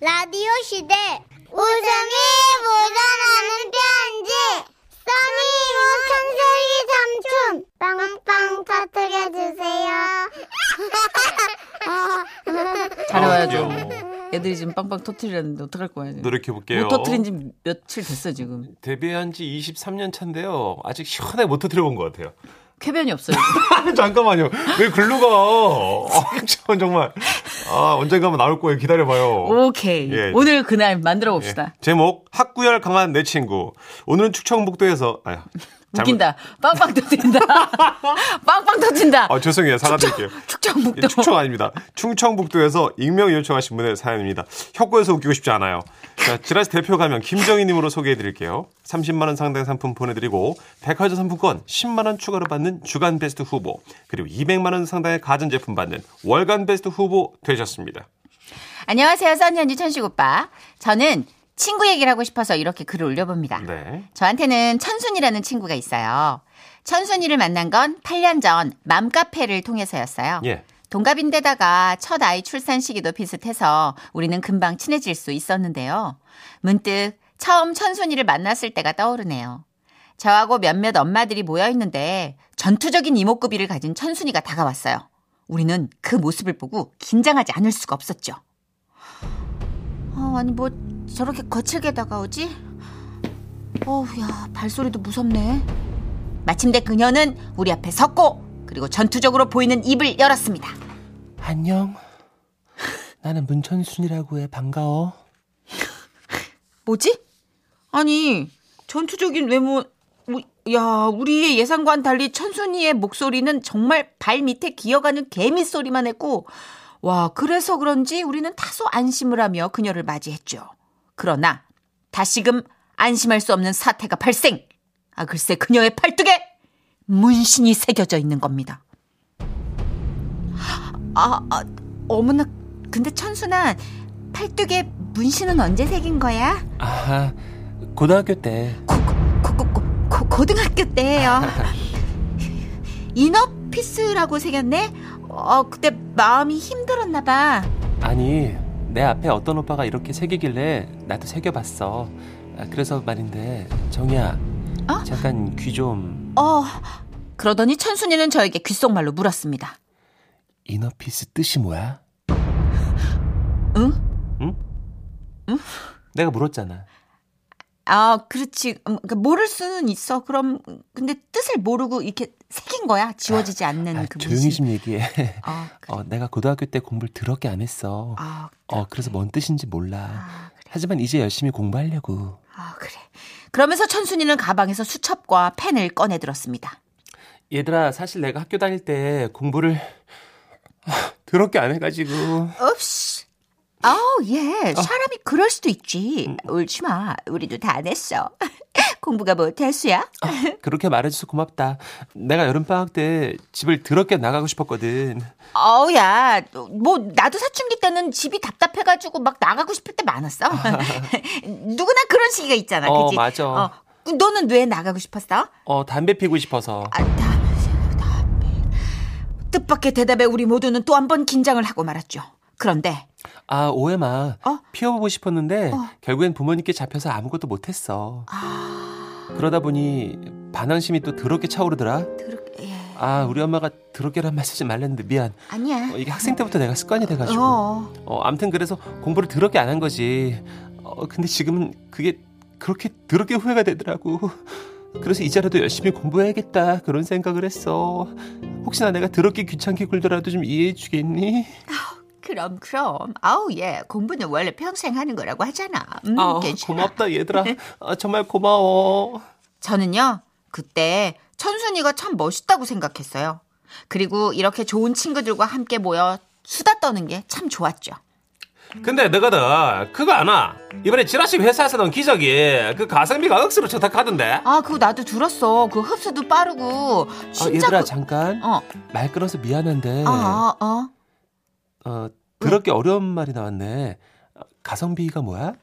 라디오 시대 웃음이 묻어나는 편지 써니 우천세기 삼촌 빵빵 터뜨려주세요 잘 아, 와야죠. 귀여워. 애들이 지금 빵빵 터트리는데 어떡할 거야. 지금. 노력해 볼게요. 못 터트린 지 며칠 됐어 지금. 데뷔한 지 23년 차인데요. 아직 시원하게 못 터뜨려 본 것 같아요. 쾌변이 없어요. 잠깐만요. 왜 글로 가? 아, 참, 정말. 아, 언젠가 한번 나올 거예요. 기다려봐요. 오케이. 예. 오늘 그날 만들어 봅시다. 예. 제목, 학구열 강한 내 친구. 오늘은 축청북도에서, 아유. 잘못- 웃긴다. 빵빵 터진다. 빵빵 터진다. 아, 죄송해요. 사과드릴게요. 축청북도. 예, 충청 아닙니다. 충청북도에서 익명 요청하신 분의 사연입니다. 혁고에서 웃기고 싶지 않아요. 자, 지라시 대표 가면 김정희님으로 소개해드릴게요. 30만 원 상당 상품 보내드리고 백화점 상품권 10만 원 추가로 받는 주간 베스트 후보 그리고 200만 원 상당의 가전 제품 받는 월간 베스트 후보 되셨습니다. 안녕하세요, 써니언니 천식 오빠. 저는 친구 얘기를 하고 싶어서 이렇게 글을 올려봅니다. 네. 저한테는 천순이라는 친구가 있어요. 천순이를 만난 건 8년 전 맘카페를 통해서였어요. 예. 동갑인데다가 첫 아이 출산 시기도 비슷해서 우리는 금방 친해질 수 있었는데요. 문득 처음 천순이를 만났을 때가 떠오르네요. 저하고 몇몇 엄마들이 모여 있는데 전투적인 이목구비를 가진 천순이가 다가왔어요. 우리는 그 모습을 보고 긴장하지 않을 수가 없었죠. 어, 아니 뭐 저렇게 거칠게 다가오지? 어우 야 발소리도 무섭네. 마침내 그녀는 우리 앞에 섰고 그리고 전투적으로 보이는 입을 열었습니다. 안녕. 나는 문천순이라고 해. 반가워. 뭐지? 아니 전투적인 외모 우- 야 우리의 예상과는 달리 천순이의 목소리는 정말 발 밑에 기어가는 개미 소리만 했고 와 그래서 그런지 우리는 다소 안심을 하며 그녀를 맞이했죠. 그러나 다시금 안심할 수 없는 사태가 발생. 아 글쎄 그녀의 팔뚝에 문신이 새겨져 있는 겁니다. 아, 아 어머나 근데 천순아 팔뚝에 문신은 언제 새긴 거야? 아, 고등학교 때. 고, 고, 고, 고, 고, 고등학교 때예요. 이너피스라고 새겼네. 어 그때 마음이 힘들었나 봐. 아니 내 앞에 어떤 오빠가 이렇게 새기길래 나도 새겨봤어 아, 그래서 말인데 정이야 어? 잠깐 귀 좀 어 그러더니 천순이는 저에게 귓속말로 물었습니다. 이너피스 뜻이 뭐야? 응? 내가 물었잖아 아 그렇지. 음, 그러니까 모를 수는 있어. 그럼 근데 뜻을 모르고 이렇게 새긴 거야. 지워지지 않는 아, 그 조용히. 좀 얘기해 아, 그래. 어, 내가 고등학교 때 공부를 더럽게 안 했어 아, 어, 그래서 뭔 뜻인지 몰라 아, 그래. 하지만 이제 열심히 공부하려고 아 그래. 그러면서 천순이는 가방에서 수첩과 펜을 꺼내 들었습니다. 얘들아 사실 내가 학교 다닐 때 공부를 아, 더럽게 안 해가지고 읍씨. 아우, 예. 사람이 그럴 수도 있지. 울지 마. 우리도 다안 했어. 공부가 뭐 대수야? 그렇게 말해줘서 고맙다 내가 여름방학 때 집을 더럽게 나가고 싶었거든 어우, 야. 뭐, 나도 사춘기 때는 집이 답답해가지고 막 나가고 싶을 때 많았어. 누구나 그런 시기가 있잖아. 어, 그지? 맞아. 너는 왜 나가고 싶었어? 어 담배 피고 싶어서 아, 담배, 담배. 뜻밖의 대답에 우리 모두는 또 한 번 긴장을 하고 말았죠. 그런데 아, 오해마. 어? 피워보고 싶었는데 어. 결국엔 부모님께 잡혀서 아무것도 못했어. 아, 그러다 보니 반항심이 또 더럽게 차오르더라. 그렇게 예. 아, 우리 엄마가 더럽게란 말 쓰지 말랬는데 미안. 아니야. 어, 이게 학생 때부터 내가 습관이 돼가지고. 어. 어, 암튼 그래서 공부를 더럽게 안 한 거지. 어, 근데 지금은 그게 그렇게 더럽게 후회가 되더라고. 그래서 이제라도 열심히 공부해야겠다 그런 생각을 했어. 혹시나 내가 더럽게 귀찮게 굴더라도 좀 이해해 주겠니? 그럼 그럼 아우 예 공부는 원래 평생 하는 거라고 하잖아. 음, 아, 괜찮아. 고맙다 얘들아. 아, 정말 고마워. 저는요 그때 천순이가 참 멋있다고 생각했어요. 그리고 이렇게 좋은 친구들과 함께 모여 수다 떠는 게 참 좋았죠. 근데 너거든 그거 아나? 이번에 지라시 회사에서 나온 기적이 그 가성비가 억수로 좋다카던데. 아 그거 나도 들었어. 그 흡수도 빠르고 아, 진짜 얘들아 그- 잠깐 어. 말 끊어서 미안한데 아, 어. 어 더럽게 어려운 말이 나왔네. 어, 가성비가 뭐야?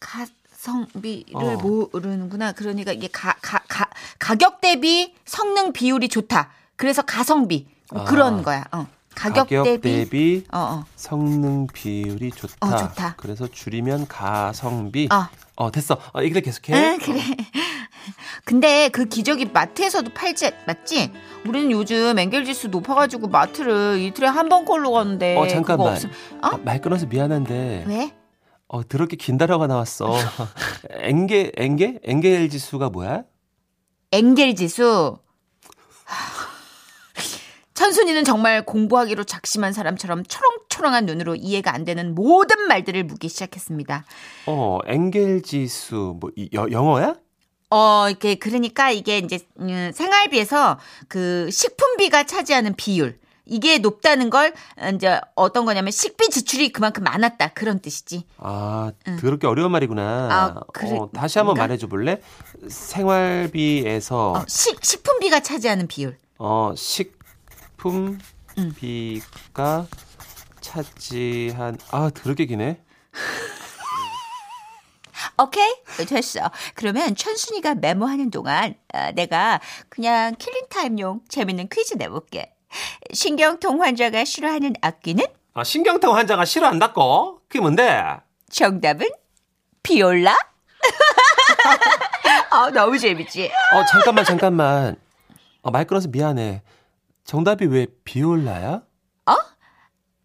가성비를 어. 모르는구나. 그러니까 이게 가, 가, 가, 가격 대비 성능 비율이 좋다. 그래서 가성비. 뭐 아. 그런 거야. 어. 가격, 대비. 어, 어. 성능 비율이 좋다. 어, 좋다. 그래서 줄이면 가성비. 어. 어, 됐어. 어, 얘기를 계속해. 응, 그래. 근데 그 기저귀 마트에서도 팔지, 맞지? 우리는 요즘 앵겔지수 높아가지고 마트를 이틀에 한번 걸로 가는데. 어, 잠깐만. 없음. 어? 아, 말 끊어서 미안한데. 왜? 어, 더럽게 긴 단어가 나왔어. 엥게, 엥게? 엥겔 지수가 뭐야? 앵겔지수. 천순이는 정말 공부하기로 작심한 사람처럼 초롱초롱한 눈으로 이해가 안 되는 모든 말들을 묻기 시작했습니다. 어, 엥겔 지수, 뭐, 이, 여, 영어야? 어, 이게 그러니까 이게 이제 음, 생활비에서 그 식품비가 차지하는 비율 이게 높다는 걸 이제 어떤 거냐면 식비 지출이 그만큼 많았다 그런 뜻이지. 아, 더럽게 어려운 말이구나. 아, 그래- 어, 다시 한번 그런가? 말해줘 볼래? 생활비에서 어, 식 식품비가 차지하는 비율. 어, 식품비가 차지한 아, 더럽게 기네. 오케이 됐어. 그러면 천순이가 메모하는 동안 어, 내가 그냥 killing time용 재밌는 퀴즈 내볼게. 신경통 환자가 싫어하는 악기는 아, 신경통 환자가 싫어한다고? 그게 뭔데? 정답은 비올라. 아 너무 재밌지. 어, 잠깐만, 잠깐만. 어, 말 끊어서 미안해. 정답이 왜 비올라야?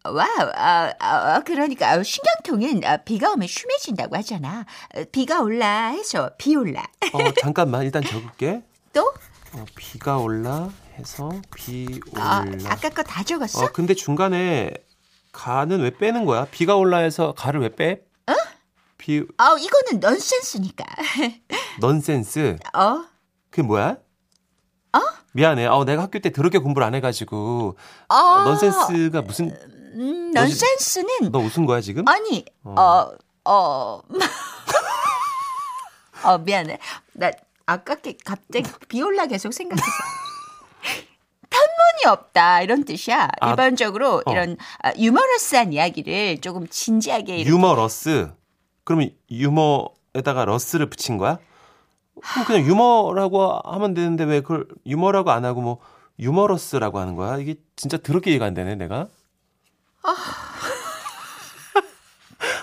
와우, 아, 아, 그러니까 아, 신경통은 아, 비가 오면 심해진다고 하잖아. 어, 비가 올라 해서 비올라. 어, 잠깐만. 일단 적을게. 또? 어, 비가 올라 해서 비 아, 올라. 아까 거 다 적었어? 어, 근데 중간에 가는 왜 빼는 거야? 비가 올라 해서 가를 왜 빼? 어? 비 아, 이거는 넌센스니까. 넌센스. 어? 그게 뭐야? 어? 미안해. 어, 내가 학교 때 더럽게 공부를 안 해가지고 어, 넌센스가 무슨 음, 너 지- 넌센스는 너 웃은 거야 지금? 아니, 어, 어, 어, 미안해. 나 아깝게 갑자기 비올라 계속 생각했어. 편문이 없다 이런 뜻이야. 아, 일반적으로 어. 이런 아, 유머러스한 이야기를 조금 진지하게 유머러스. 그러면 유머에다가 러스를 붙인 거야? 그냥 유머라고 하면 되는데 왜 그걸 유머라고 안 하고 뭐 유머러스라고 하는 거야? 이게 진짜 더럽게 이해가 안 되네 내가.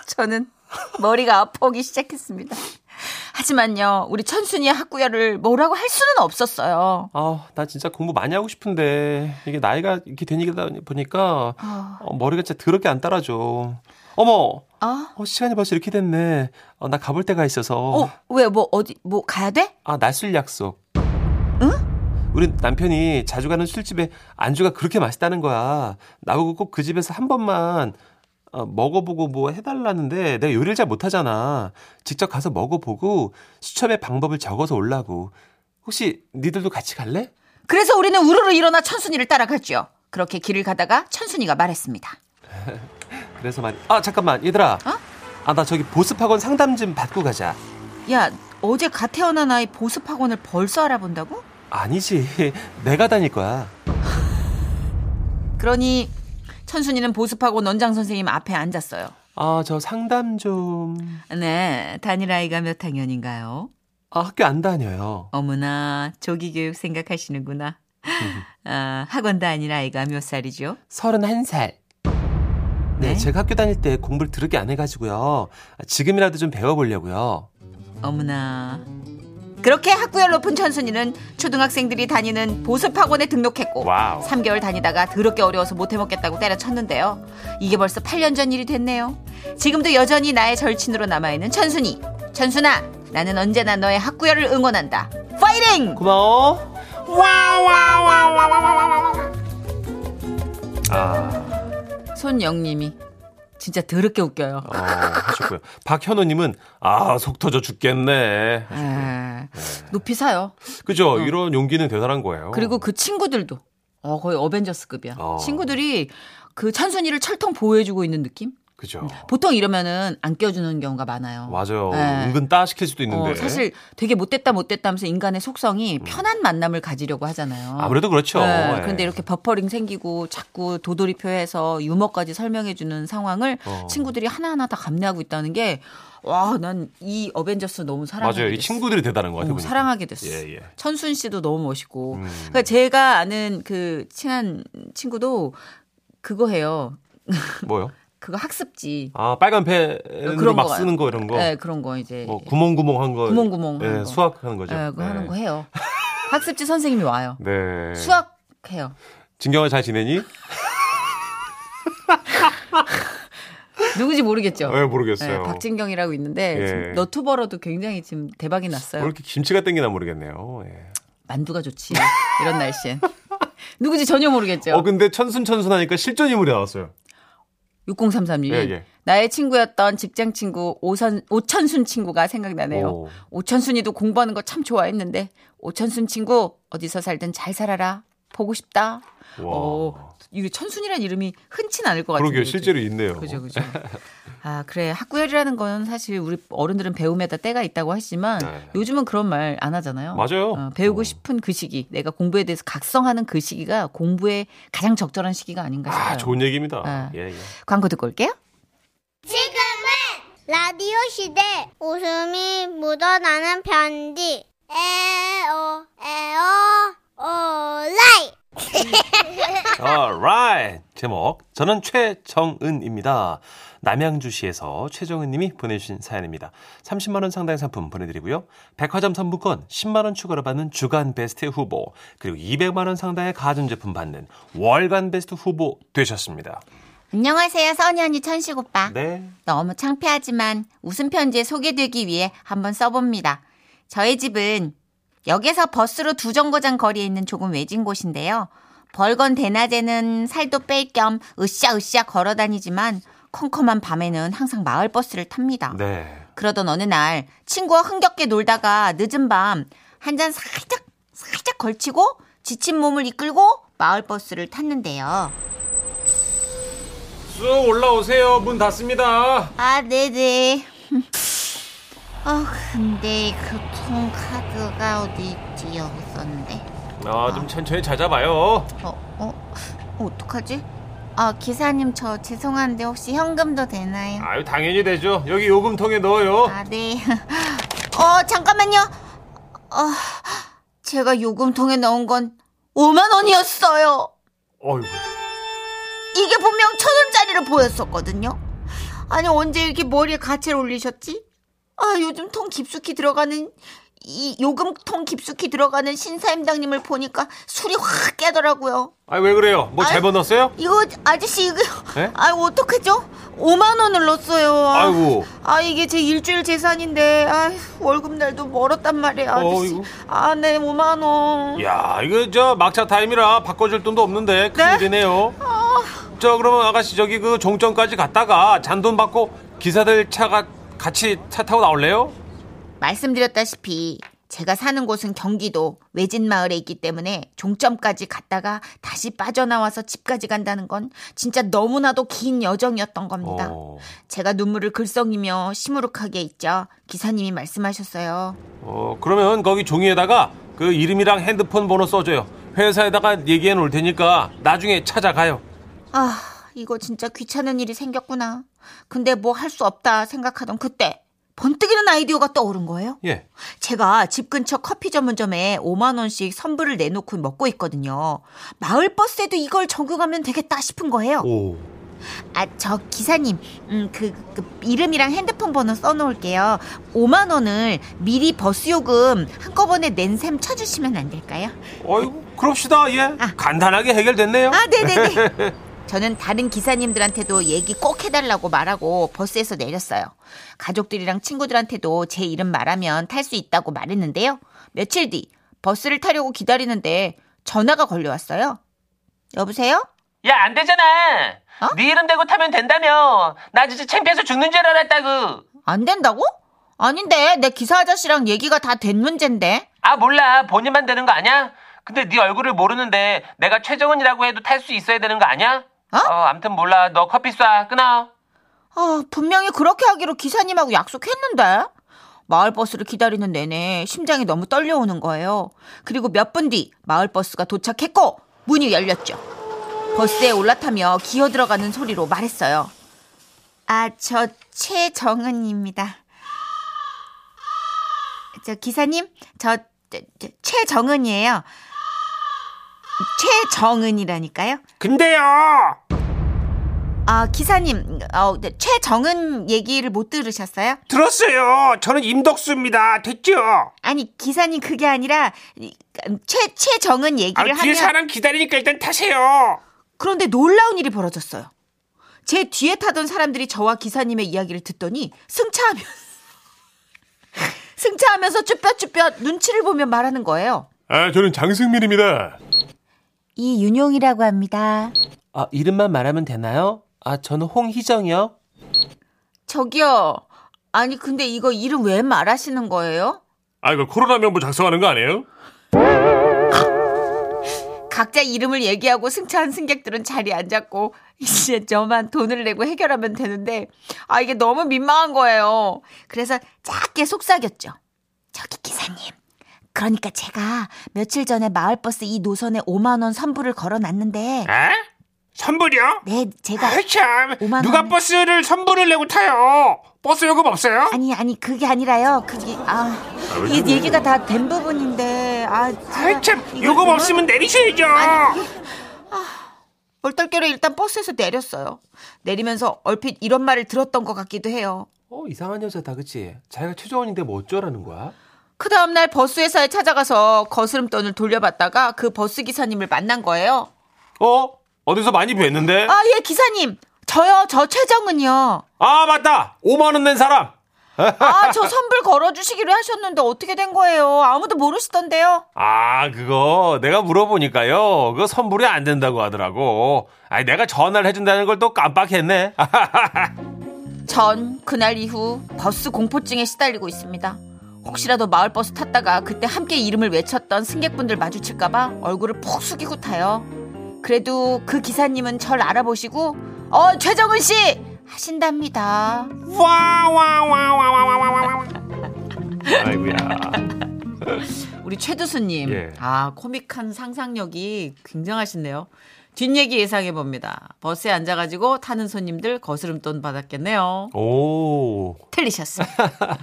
저는 머리가 아프기 시작했습니다. 하지만요, 우리 천순이의 학구열을 뭐라고 할 수는 없었어요. 아, 나 진짜 공부 많이 하고 싶은데 이게 나이가 이렇게 되니다 보니까 어, 머리가 진짜 더럽게 안 따라줘. 어머, 아, 어, 시간이 벌써 이렇게 됐네. 어, 나 가볼 데가 있어서. 어, 왜, 뭐, 어디, 뭐, 가야 돼? 아, 낮술 약속. 응? 우리 남편이 자주 가는 술집에 안주가 그렇게 맛있다는 거야. 나보고 꼭 그 집에서 한 번만 어, 먹어보고 뭐 해달라는데 내가 요리를 잘 못하잖아. 직접 가서 먹어보고 수첩에 방법을 적어서 올라고. 혹시 니들도 같이 갈래? 그래서 우리는 우르르 일어나 천순이를 따라갔죠. 그렇게 길을 가다가 천순이가 말했습니다. 그래서 말. 아 잠깐만 얘들아. 아나 저기 보습학원 상담 좀 받고 가자. 야, 어제 갓 태어난 아이 보습학원을 벌써 알아본다고? 아니지. 내가 다닐 거야. 그러니 천순이는 보습학원 원장 선생님 앞에 앉았어요. 아 저 상담 좀. 네, 단일 아이가 몇 학년인가요? 아 학교 안 다녀요. 어머나, 조기 교육 생각하시는구나. 아, 학원 다닐 아이가 몇 살이죠? 31살. 네, 네? 제가 학교 다닐 때 공부를 들르게 안 해가지고요. 지금이라도 좀 배워보려고요. 어머나. 그렇게 학구열 높은 천순이는 초등학생들이 다니는 보습학원에 등록했고 wow. 3개월 다니다가 더럽게 어려워서 못 해먹겠다고 때려쳤는데요. 이게 벌써 8년 전 일이 됐네요. 지금도 여전히 나의 절친으로 남아있는 천순이. 천순아, 나는 언제나 너의 학구열을 응원한다. 파이팅! 고마워. 아, 손영님이 진짜 더럽게 웃겨요. 어, 하셨고요. 박현우님은 아, 속 터져 죽겠네. 아, 높이 사요. 그죠? 이런 용기는 대단한 거예요. 어. 그리고 그 친구들도 어, 거의 어벤져스급이야. 어. 친구들이 그 천순이를 철통 보호해주고 있는 느낌? 그죠? 보통 이러면은 안 껴주는 경우가 많아요. 맞아요. 네. 은근 따 시킬 수도 있는데. 어, 사실 되게 못됐다 못됐다 하면서 인간의 속성이 편한 만남을 가지려고 하잖아요. 음. 아무래도 그렇죠. 네, 예. 근데 이렇게 버퍼링 생기고 자꾸 도돌이표해서 유머까지 설명해주는 상황을 어. 친구들이 하나하나 다 감내하고 있다는 게, 와, 난 이 어벤져스 너무 사랑하게 맞아요. 이 됐어. 친구들이 대단한 것 같아요. 어, 보니까. 사랑하게 됐어. 예, 예. 천순 씨도 너무 멋있고. 음. 그러니까 제가 아는 그 친한 친구도 그거 해요. 뭐요? 그거 학습지. 아 빨간 펜으로 그런 막 거. 쓰는 거 이런 거. 네, 그런 거 이제 뭐 구멍구멍한 거. 구멍구멍 예, 하는 거. 수학하는 거죠. 네, 그거 하는 네. 거 해요. 학습지 선생님이 와요. 네. 수학 해요. 진경아 잘 지내니? 누구지 모르겠죠. 왜 모르겠어요. 네, 박진경이라고 있는데 예. 지금 너튜버로도 굉장히 지금 대박이 났어요. 왜 이렇게 김치가 땡기나 모르겠네요. 예. 만두가 좋지. 이런 날씨엔. 누구지 전혀 모르겠죠. 어 근데 천순천순 하니까 실전 인물이 나왔어요. 6033님이 예, 예. 나의 친구였던 직장 친구 오선, 오천순 친구가 생각나네요. 오. 오천순이도 공부하는 거 참 좋아했는데 오천순 친구 어디서 살든 잘 살아라. 보고 싶다. 와. 어, 이게 천순이란 이름이 흔치 않을 것 같은데. 그러게요. 실제로 있네요. 그죠, 그죠. 아, 그래. 학구열이라는 건 사실 우리 어른들은 배움에다 때가 있다고 하지만 네. 요즘은 그런 말 안 하잖아요. 맞아요. 어, 배우고 어. 싶은 그 시기, 내가 공부에 대해서 각성하는 그 시기가 공부에 가장 적절한 시기가 아닌가 싶어요. 아, 좋은 얘기입니다. 아. 예, 예. 광고 듣고 올게요. 지금은 라디오 시대 웃음이 묻어나는 편지 에어 에어 오라이 Alright. 제목. 저는 최정은입니다. 남양주시에서 최정은 님이 보내주신 사연입니다. 30만 원 상당의 상품 보내드리고요. 백화점 상품권 10만 원 추가로 받는 주간 베스트 후보, 그리고 200만 원 상당의 가전제품 받는 월간 베스트 후보 되셨습니다. 안녕하세요, 써니 언니 천식 오빠. 네. 너무 창피하지만 웃음 편지에 소개되기 위해 한번 써봅니다. 저희 집은 역에서 버스로 두 정거장 거리에 있는 조금 외진 곳인데요. 벌건 대낮에는 살도 뺄 겸 으쌰으쌰 걸어 다니지만 컴컴한 밤에는 항상 마을 버스를 탑니다. 네. 그러던 어느 날 친구와 흥겹게 놀다가 늦은 밤 한 잔 살짝 살짝 걸치고 지친 몸을 이끌고 마을 버스를 탔는데요. 쑥 올라오세요. 문 닫습니다. 아, 네네. 어, 근데 교통카드가 어디 있지? 여기 있었는데. 아, 좀 천천히 찾아봐요. 어, 어, 어, 어떡하지? 아, 기사님 저 죄송한데 혹시 현금도 되나요? 아유, 당연히 되죠. 여기 요금통에 넣어요. 아, 네. 어, 잠깐만요. 어, 제가 요금통에 넣은 건 5만 원이었어요. 어이구. 이게 분명 천 원짜리로 보였었거든요. 아니 언제 이렇게 머리에 가채를 올리셨지? 아 요즘 통 깊숙이 들어가는 이 요금통 깊숙이 들어가는 신사임당님을 보니까 술이 확 깨더라고요. 아, 왜 그래요? 뭐. 잘못 넣었어요? 이거 아저씨 이거 네? 아 어떡하죠? 5만 원을 넣었어요. 아이고. 아 이게 제 일주일 재산인데 아 월급 날도 멀었단 말이에요. 아저씨. 아네 5만 원. 야, 이거 저 막차 타임이라 바꿔줄 돈도 없는데 네? 큰일이네요. 저 그러면 아가씨 저기 그 종점까지 갔다가 잔돈 받고 기사들 차가 같이 차 타고 나올래요? 말씀드렸다시피 제가 사는 곳은 경기도 외진 마을에 있기 때문에 종점까지 갔다가 다시 빠져나와서 집까지 간다는 건 진짜 너무나도 긴 여정이었던 겁니다. 어, 제가 눈물을 글썽이며 시무룩하게 있자 기사님이 말씀하셨어요. 어, 그러면 거기 종이에다가 그 이름이랑 핸드폰 번호 써줘요. 회사에다가 얘기해 놓을 테니까 나중에 찾아가요. 아, 이거 진짜 귀찮은 일이 생겼구나. 근데 뭐 할 수 없다 생각하던 그때 번뜩 이는 아이디어가 떠오른 거예요. 예. 제가 집 근처 커피 전문점에 5만 원씩 선불을 내놓고 먹고 있거든요. 마을 버스에도 이걸 적용하면 되겠다 싶은 거예요. 오. 아, 저 기사님, 음, 그, 그 이름이랑 핸드폰 번호 써놓을게요. 5만 원을 미리 버스 요금 한꺼번에 낸 셈 쳐주시면 안 될까요? 어이구, 그럽시다. 예. 아. 간단하게 해결됐네요. 아, 네네네. 저는 다른 기사님들한테도 얘기 꼭 해달라고 말하고 버스에서 내렸어요. 가족들이랑 친구들한테도 제 이름 말하면 탈 수 있다고 말했는데요. 며칠 뒤 버스를 타려고 기다리는데 전화가 걸려왔어요. 여보세요? 야, 안 되잖아. 어? 네 이름 대고 타면 된다며. 나 진짜 창피해서 죽는 줄 알았다고. 안 된다고? 아닌데 내 기사 아저씨랑 얘기가 다 된 문제인데. 아, 몰라. 본인만 되는 거 아니야? 근데 네 얼굴을 모르는데 내가 최정은이라고 해도 탈 수 있어야 되는 거 아니야? 어? 암튼 몰라. 너 커피 쏴. 끊어. 아, 분명히 그렇게 하기로 기사님하고 약속했는데. 마을 버스를 기다리는 내내 심장이 너무 떨려오는 거예요. 그리고 몇 분 뒤 마을 버스가 도착했고 문이 열렸죠. 버스에 올라타며 기어 들어가는 소리로 말했어요. 아, 저 최정은입니다. 저 기사님, 저, 저, 저 최정은이에요. 최정은이라니까요. 근데요. 아, 기사님, 어, 네, 최정은 얘기를 못 들으셨어요? 들었어요. 저는 임덕수입니다. 됐죠? 아니, 기사님 그게 아니라 이, 최 최정은 아, 얘기를 뒤에 하면 사람 기다리니까 일단 타세요. 그런데 놀라운 일이 벌어졌어요. 제 뒤에 타던 사람들이 저와 기사님의 이야기를 듣더니 승차하면서 승차하면서 쭈뼛쭈뼛 눈치를 보며 말하는 거예요. 아, 저는 장승민입니다. 이윤용이라고 합니다. 아, 이름만 말하면 되나요? 아, 저는 홍희정이요. 저기요. 아니 근데 이거 이름 왜 말하시는 거예요? 아, 이거 코로나 명부 작성하는 거 아니에요? 각자 이름을 얘기하고 승차한 승객들은 자리에 앉았고 이제 저만 돈을 내고 해결하면 되는데 아 이게 너무 민망한 거예요. 그래서 작게 속삭였죠. 저기 기사님. 그러니까 제가 며칠 전에 마을버스 이 노선에 5만 원 선불을 걸어놨는데 에? 선불이요? 네 제가 아이 참, 5만 누가 원. 버스를 선불을 내고 타요? 버스 요금 없어요? 아니 아니 그게 아니라요. 그게 아이 얘기가 다 된 부분인데 아 아이 참, 요금 없으면 내리셔야죠. 얼떨결에 일단 버스에서 내렸어요. 내리면서 얼핏 이런 말을 들었던 것 같기도 해요. 어, 이상한 여자다, 그치? 자기가 최정원인데 뭐 어쩌라는 거야? 그 다음날 버스 회사에 찾아가서 거스름돈을 돌려받다가 그 버스 기사님을 만난 거예요. 어? 어디서 많이 뵀는데? 아, 예, 기사님. 저요, 저 최정은이요. 아, 맞다! 5만원 낸 사람! 아, 저 선불 걸어주시기로 하셨는데 어떻게 된 거예요? 아무도 모르시던데요. 아, 그거 내가 물어보니까요. 그거 선불이 안 된다고 하더라고. 아니, 내가 전화를 해준다는 걸 또 깜빡했네. 전 그날 이후 버스 공포증에 시달리고 있습니다. 혹시라도 마을버스 탔다가 그때 함께 이름을 외쳤던 승객분들 마주칠까봐 얼굴을 푹 숙이고 타요. 그래도 그 기사님은 절 알아보시고, 어, 최정은 씨! 하신답니다. 아이고야. 우리 최두수님. 예. 아, 코믹한 상상력이 굉장하신데요. 뒷얘기 예상해 봅니다. 버스에 앉아가지고 타는 손님들 거스름돈 받았겠네요. 오. 틀리셨어요.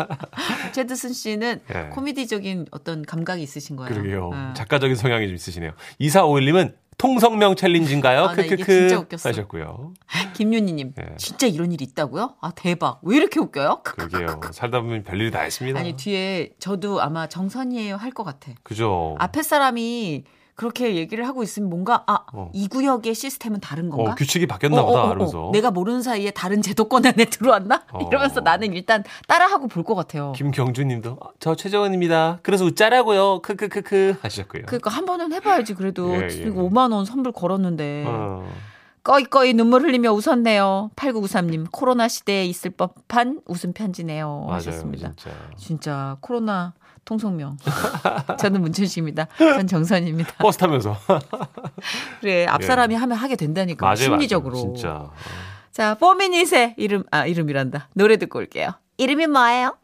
최두순 씨는 예. 코미디적인 어떤 감각이 있으신 거예요. 그러게요. 예. 작가적인 성향이 좀 있으시네요. 2451님은 통성명 챌린지인가요? 아, 나 이게 크크크 진짜 웃겼어. 하셨고요. 김윤희님, 예. 진짜 이런 일이 있다고요? 아 대박. 왜 이렇게 웃겨요? 그러게요. 살다 보면 별일이 다 있습니다. 아니 뒤에 저도 아마 정선이에요 할 것 같아. 그죠. 앞에 사람이 그렇게 얘기를 하고 있으면 뭔가 아이 어. 구역의 시스템은 다른 건가? 어, 규칙이 바뀌었나 보다. 이러면서. 내가 모르는 사이에 다른 제도권 안에 들어왔나? 어. 이러면서 나는 일단 따라하고 볼 것 같아요. 김경주 님도 아, 저 최정원입니다. 그래서 웃자라고요. 크크크크 하셨고요. 그러니까 한 번은 해 봐야지 그래도 예, 예. 이거 5만 원 선불 걸었는데 어. 꺼이꺼이 눈물 흘리며 웃었네요. 8993님 코로나 시대에 있을 법한 웃음 편지네요. 맞아요, 하셨습니다. 진짜. 진짜 코로나 통성명. 저는 문춘식입니다. 전 정선입니다. 버스 타면서 그래 앞 예. 사람이 하면 하게 된다니까 맞아요, 심리적으로. 맞아요, 진짜. 자 포미닛의 이름 아 이름이란다. 노래 듣고 올게요. 이름이 뭐예요?